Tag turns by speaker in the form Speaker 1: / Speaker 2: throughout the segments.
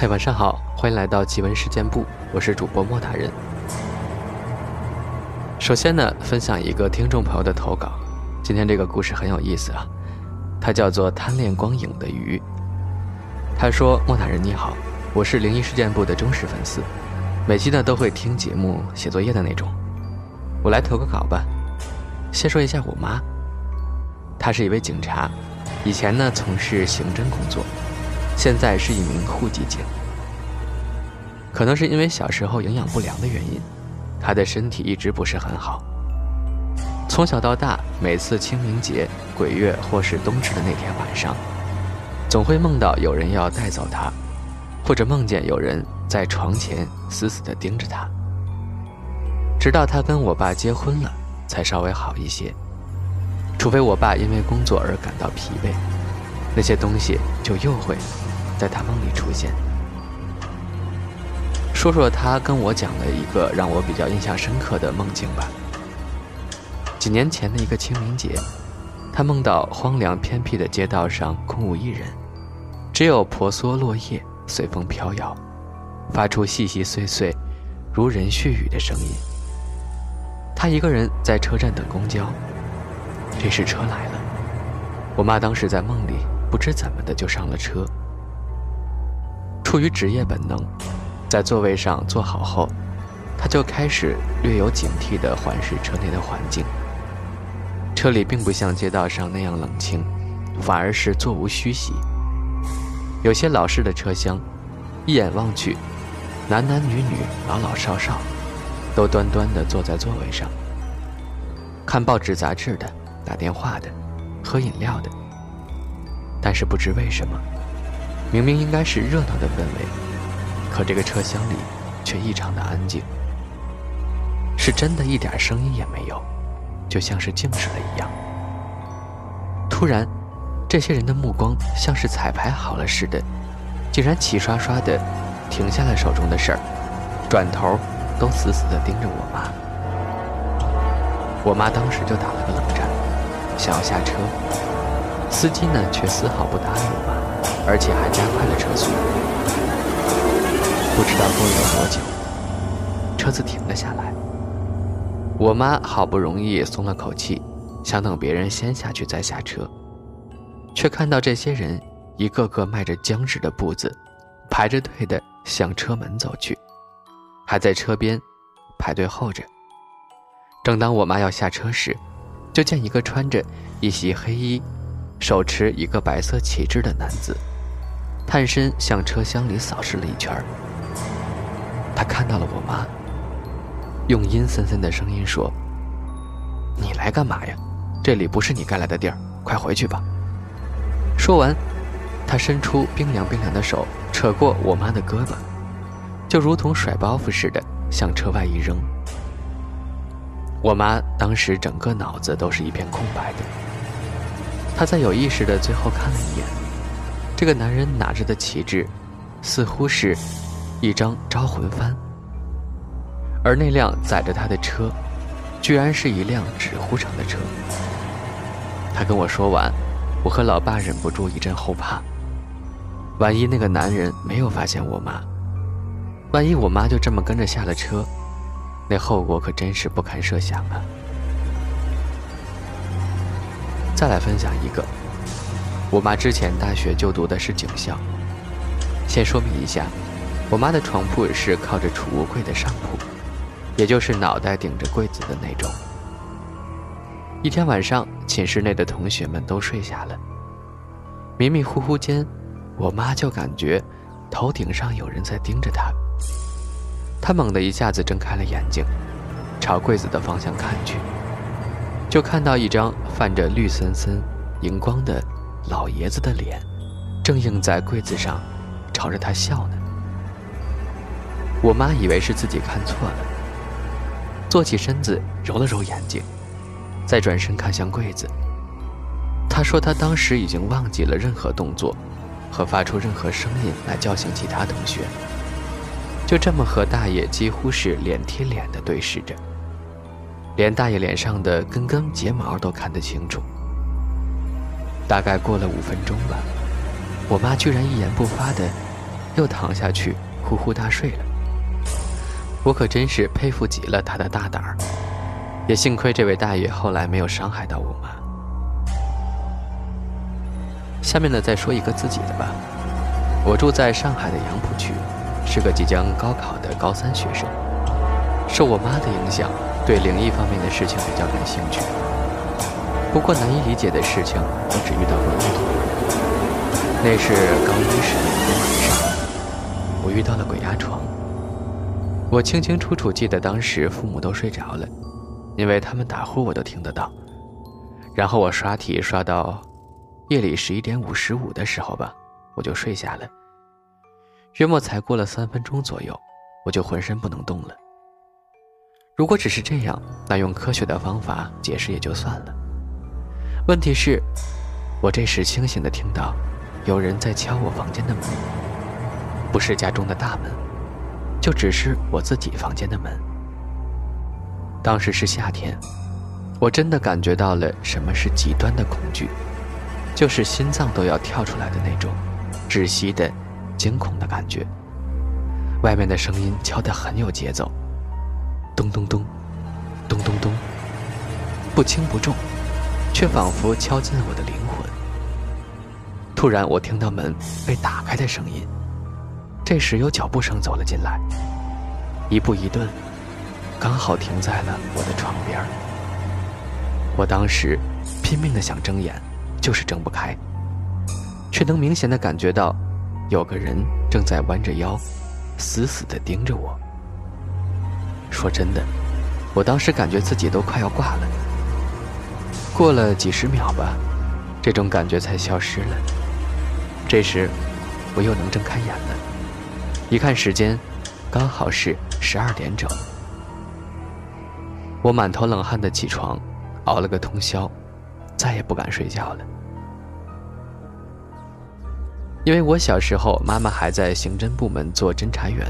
Speaker 1: 嗨，晚上好，欢迎来到奇闻事件部，我是主播莫大人。首先呢，分享一个听众朋友的投稿，今天这个故事很有意思啊，它叫做《贪恋光影的鱼》。他说：“莫大人你好，我是灵异事件部的忠实粉丝，每期呢都会听节目、写作业的那种。我来投个稿吧。先说一下我妈，她是一位警察，以前呢从事刑侦工作。”现在是一名户籍警，可能是因为小时候营养不良的原因，他的身体一直不是很好。从小到大，每次清明节、鬼月或是冬至的那天晚上，总会梦到有人要带走他，或者梦见有人在床前死死地盯着他。直到他跟我爸结婚了，才稍微好一些。除非我爸因为工作而感到疲惫，那些东西就又会。在他梦里出现。说说他跟我讲的一个让我比较印象深刻的梦境吧。几年前的一个清明节，他梦到荒凉偏僻的街道上空无一人，只有婆娑落叶随风飘摇，发出细细碎碎、如人絮语的声音。他一个人在车站等公交，这时车来了，我妈当时在梦里不知怎么的就上了车。出于职业本能，在座位上坐好后，他就开始略有警惕地环视车内的环境。车里并不像街道上那样冷清，反而是座无虚席。有些老式的车厢，一眼望去，男男女女、老老少少，都端端地坐在座位上，看报纸杂志的，打电话的，喝饮料的。但是不知为什么。明明应该是热闹的氛围，可这个车厢里却异常的安静，是真的一点声音也没有，就像是静止了一样。突然，这些人的目光像是彩排好了似的，竟然齐刷刷的停下了手中的事儿，转头都死死的盯着我妈。我妈当时就打了个冷战，想要下车，司机呢却丝毫不搭理我妈。而且还加快了车速，不知道过了多久，车子停了下来。我妈好不容易松了口气，想等别人先下去再下车，却看到这些人一个个迈着僵直的步子，排着队的向车门走去，还在车边排队候着。正当我妈要下车时，就见一个穿着一袭黑衣、手持一个白色旗帜的男子。探身向车厢里扫视了一圈他看到了我妈，用阴森森的声音说：“你来干嘛呀？这里不是你该来的地儿，快回去吧。”说完，他伸出冰凉冰凉的手，扯过我妈的胳膊，就如同甩包袱似的向车外一扔。我妈当时整个脑子都是一片空白的，她在有意识的最后看了一眼。这个男人拿着的旗帜，似乎是一张招魂幡，而那辆载着他的车，居然是一辆纸糊厂的车。他跟我说完，我和老爸忍不住一阵后怕。万一那个男人没有发现我妈，万一我妈就这么跟着下了车，那后果可真是不堪设想啊！再来分享一个。我妈之前大学就读的是警校。先说明一下，我妈的床铺是靠着储物柜的上铺，也就是脑袋顶着柜子的那种。一天晚上，寝室内的同学们都睡下了，迷迷糊糊间，我妈就感觉头顶上有人在盯着她。她猛地一下子睁开了眼睛，朝柜子的方向看去，就看到一张泛着绿森森荧光的。老爷子的脸，正映在柜子上，朝着他笑呢。我妈以为是自己看错了，坐起身子，揉了揉眼睛，再转身看向柜子。她说她当时已经忘记了任何动作，和发出任何声音来叫醒其他同学，就这么和大爷几乎是脸贴脸的对视着，连大爷脸上的根根睫毛都看得清楚。大概过了五分钟吧，我妈居然一言不发的又躺下去呼呼大睡了。我可真是佩服极了他的大胆儿，也幸亏这位大爷后来没有伤害到我妈。下面呢，再说一个自己的吧。我住在上海的杨浦区，是个即将高考的高三学生。受我妈的影响，对灵异方面的事情比较感兴趣。不过难以理解的事情，我只遇到过一回。那是高一时的一个晚上，我遇到了鬼压床。我清清楚楚记得当时父母都睡着了，因为他们打呼我都听得到。然后我刷题刷到夜里十一点五十五的时候吧，我就睡下了。约莫才过了三分钟左右，我就浑身不能动了。如果只是这样，那用科学的方法解释也就算了。问题是，我这时清醒的听到，有人在敲我房间的门，不是家中的大门，就只是我自己房间的门。当时是夏天，我真的感觉到了什么是极端的恐惧，就是心脏都要跳出来的那种窒息的、惊恐的感觉。外面的声音敲得很有节奏。咚咚咚，咚咚咚，不轻不重，却仿佛敲进了我的灵魂。突然，我听到门被打开的声音，这时有脚步声走了进来，一步一顿，刚好停在了我的床边我当时拼命的想睁眼，就是睁不开，却能明显的感觉到，有个人正在弯着腰，死死的盯着我。说真的，我当时感觉自己都快要挂了。过了几十秒吧，这种感觉才消失了。这时，我又能睁开眼了。一看时间，刚好是十二点整。我满头冷汗的起床，熬了个通宵，再也不敢睡觉了。因为我小时候，妈妈还在刑侦部门做侦查员。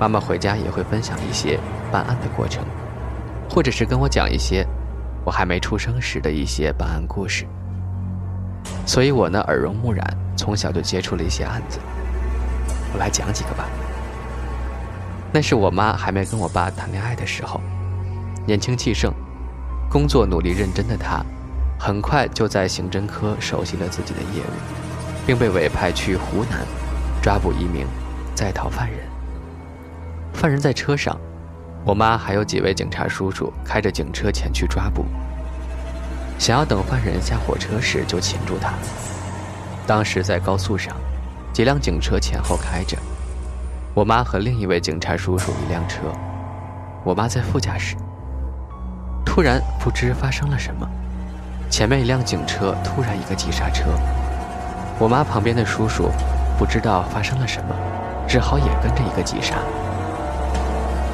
Speaker 1: 妈妈回家也会分享一些办案的过程，或者是跟我讲一些我还没出生时的一些办案故事。所以我呢耳濡目染，从小就接触了一些案子。我来讲几个吧。那是我妈还没跟我爸谈恋爱的时候，年轻气盛，工作努力认真的她，很快就在刑侦科熟悉了自己的业务，并被委派去湖南抓捕一名在逃犯人。犯人在车上，我妈还有几位警察叔叔开着警车前去抓捕。想要等犯人下火车时就擒住他。当时在高速上，几辆警车前后开着，我妈和另一位警察叔叔一辆车，我妈在副驾驶。突然不知发生了什么，前面一辆警车突然一个急刹车，我妈旁边的叔叔不知道发生了什么，只好也跟着一个急刹。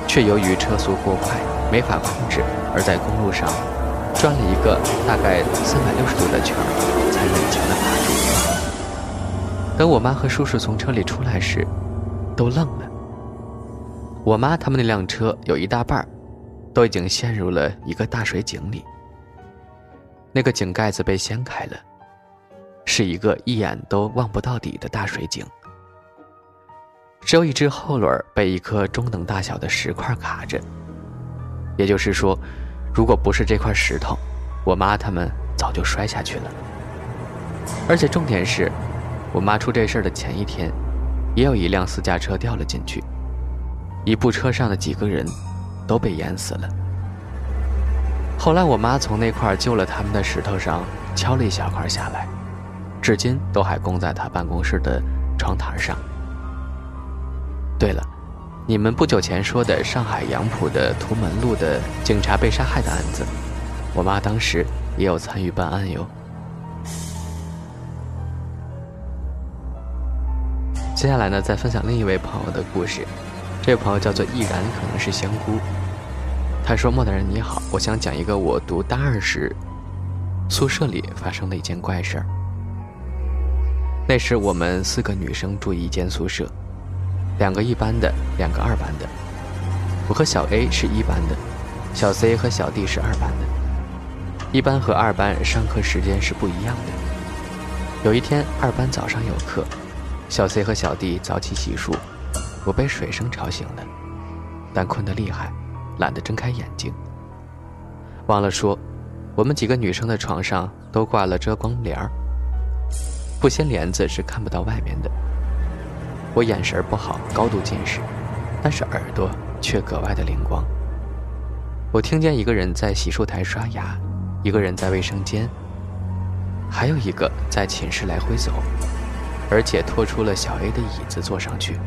Speaker 1: 却由于车速过快，没法控制，而在公路上转了一个大概三百六十度的圈，才勉强的爬住。等我妈和叔叔从车里出来时，都愣了。我妈他们那辆车有一大半都已经陷入了一个大水井里。那个井盖子被掀开了，是一个一眼都望不到底的大水井。只有一只后轮被一颗中等大小的石块卡着，也就是说，如果不是这块石头，我妈他们早就摔下去了。而且重点是，我妈出这事儿的前一天，也有一辆私家车掉了进去，一部车上的几个人都被淹死了。后来我妈从那块救了他们的石头上敲了一小块下来，至今都还供在她办公室的窗台上。对了，你们不久前说的上海杨浦的图门路的警察被杀害的案子，我妈当时也有参与办案哟。接下来呢，再分享另一位朋友的故事。这位朋友叫做毅然，可能是香菇。他说：“莫大人你好，我想讲一个我读大二时宿舍里发生的一件怪事儿。那时我们四个女生住一间宿舍。”两个一班的，两个二班的。我和小 A 是一班的，小 C 和小 D 是二班的。一班和二班上课时间是不一样的。有一天，二班早上有课，小 C 和小 D 早起洗漱，我被水声吵醒了，但困得厉害，懒得睁开眼睛。忘了说，我们几个女生的床上都挂了遮光帘儿，不掀帘子是看不到外面的。我眼神不好，高度近视，但是耳朵却格外的灵光。我听见一个人在洗漱台刷牙，一个人在卫生间，还有一个在寝室来回走，而且拖出了小 A 的椅子坐上去。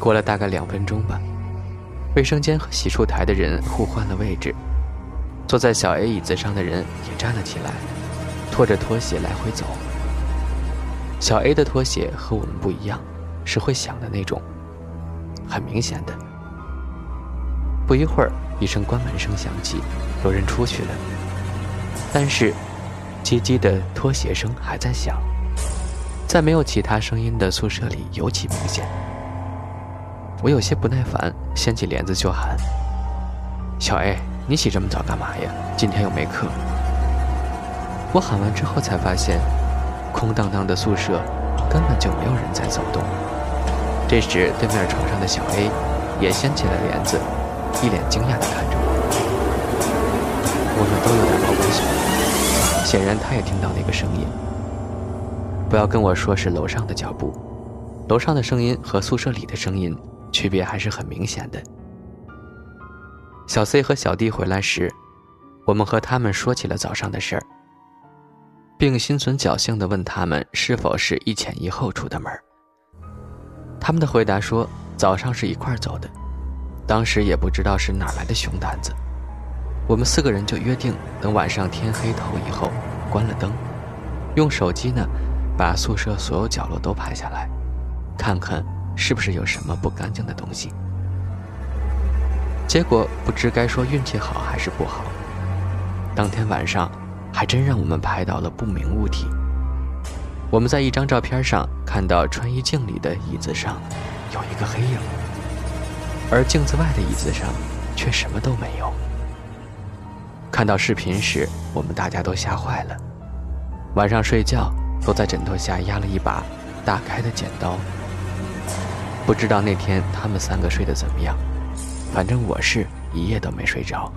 Speaker 1: 过了大概两分钟吧，卫生间和洗漱台的人互换了位置，坐在小 A 椅子上的人也站了起来，拖着拖鞋来回走。小 A 的拖鞋和我们不一样。是会响的那种，很明显的。不一会儿，一声关门声响起，有人出去了。但是，唧唧的拖鞋声还在响，在没有其他声音的宿舍里尤其明显。我有些不耐烦，掀起帘子就喊：“小 A，你起这么早干嘛呀？今天又没课。”我喊完之后才发现，空荡荡的宿舍根本就没有人在走动。这时，对面床上的小 A 也掀起了帘子，一脸惊讶地看着我。我们都有点毛骨悚然，显然他也听到那个声音。不要跟我说是楼上的脚步，楼上的声音和宿舍里的声音区别还是很明显的。小 C 和小 D 回来时，我们和他们说起了早上的事儿，并心存侥幸地问他们是否是一前一后出的门。他们的回答说：“早上是一块走的，当时也不知道是哪来的熊胆子。我们四个人就约定，等晚上天黑透以后，关了灯，用手机呢，把宿舍所有角落都拍下来，看看是不是有什么不干净的东西。结果不知该说运气好还是不好，当天晚上还真让我们拍到了不明物体。”我们在一张照片上看到穿衣镜里的椅子上有一个黑影，而镜子外的椅子上却什么都没有。看到视频时，我们大家都吓坏了，晚上睡觉都在枕头下压了一把大开的剪刀。不知道那天他们三个睡得怎么样，反正我是一夜都没睡着。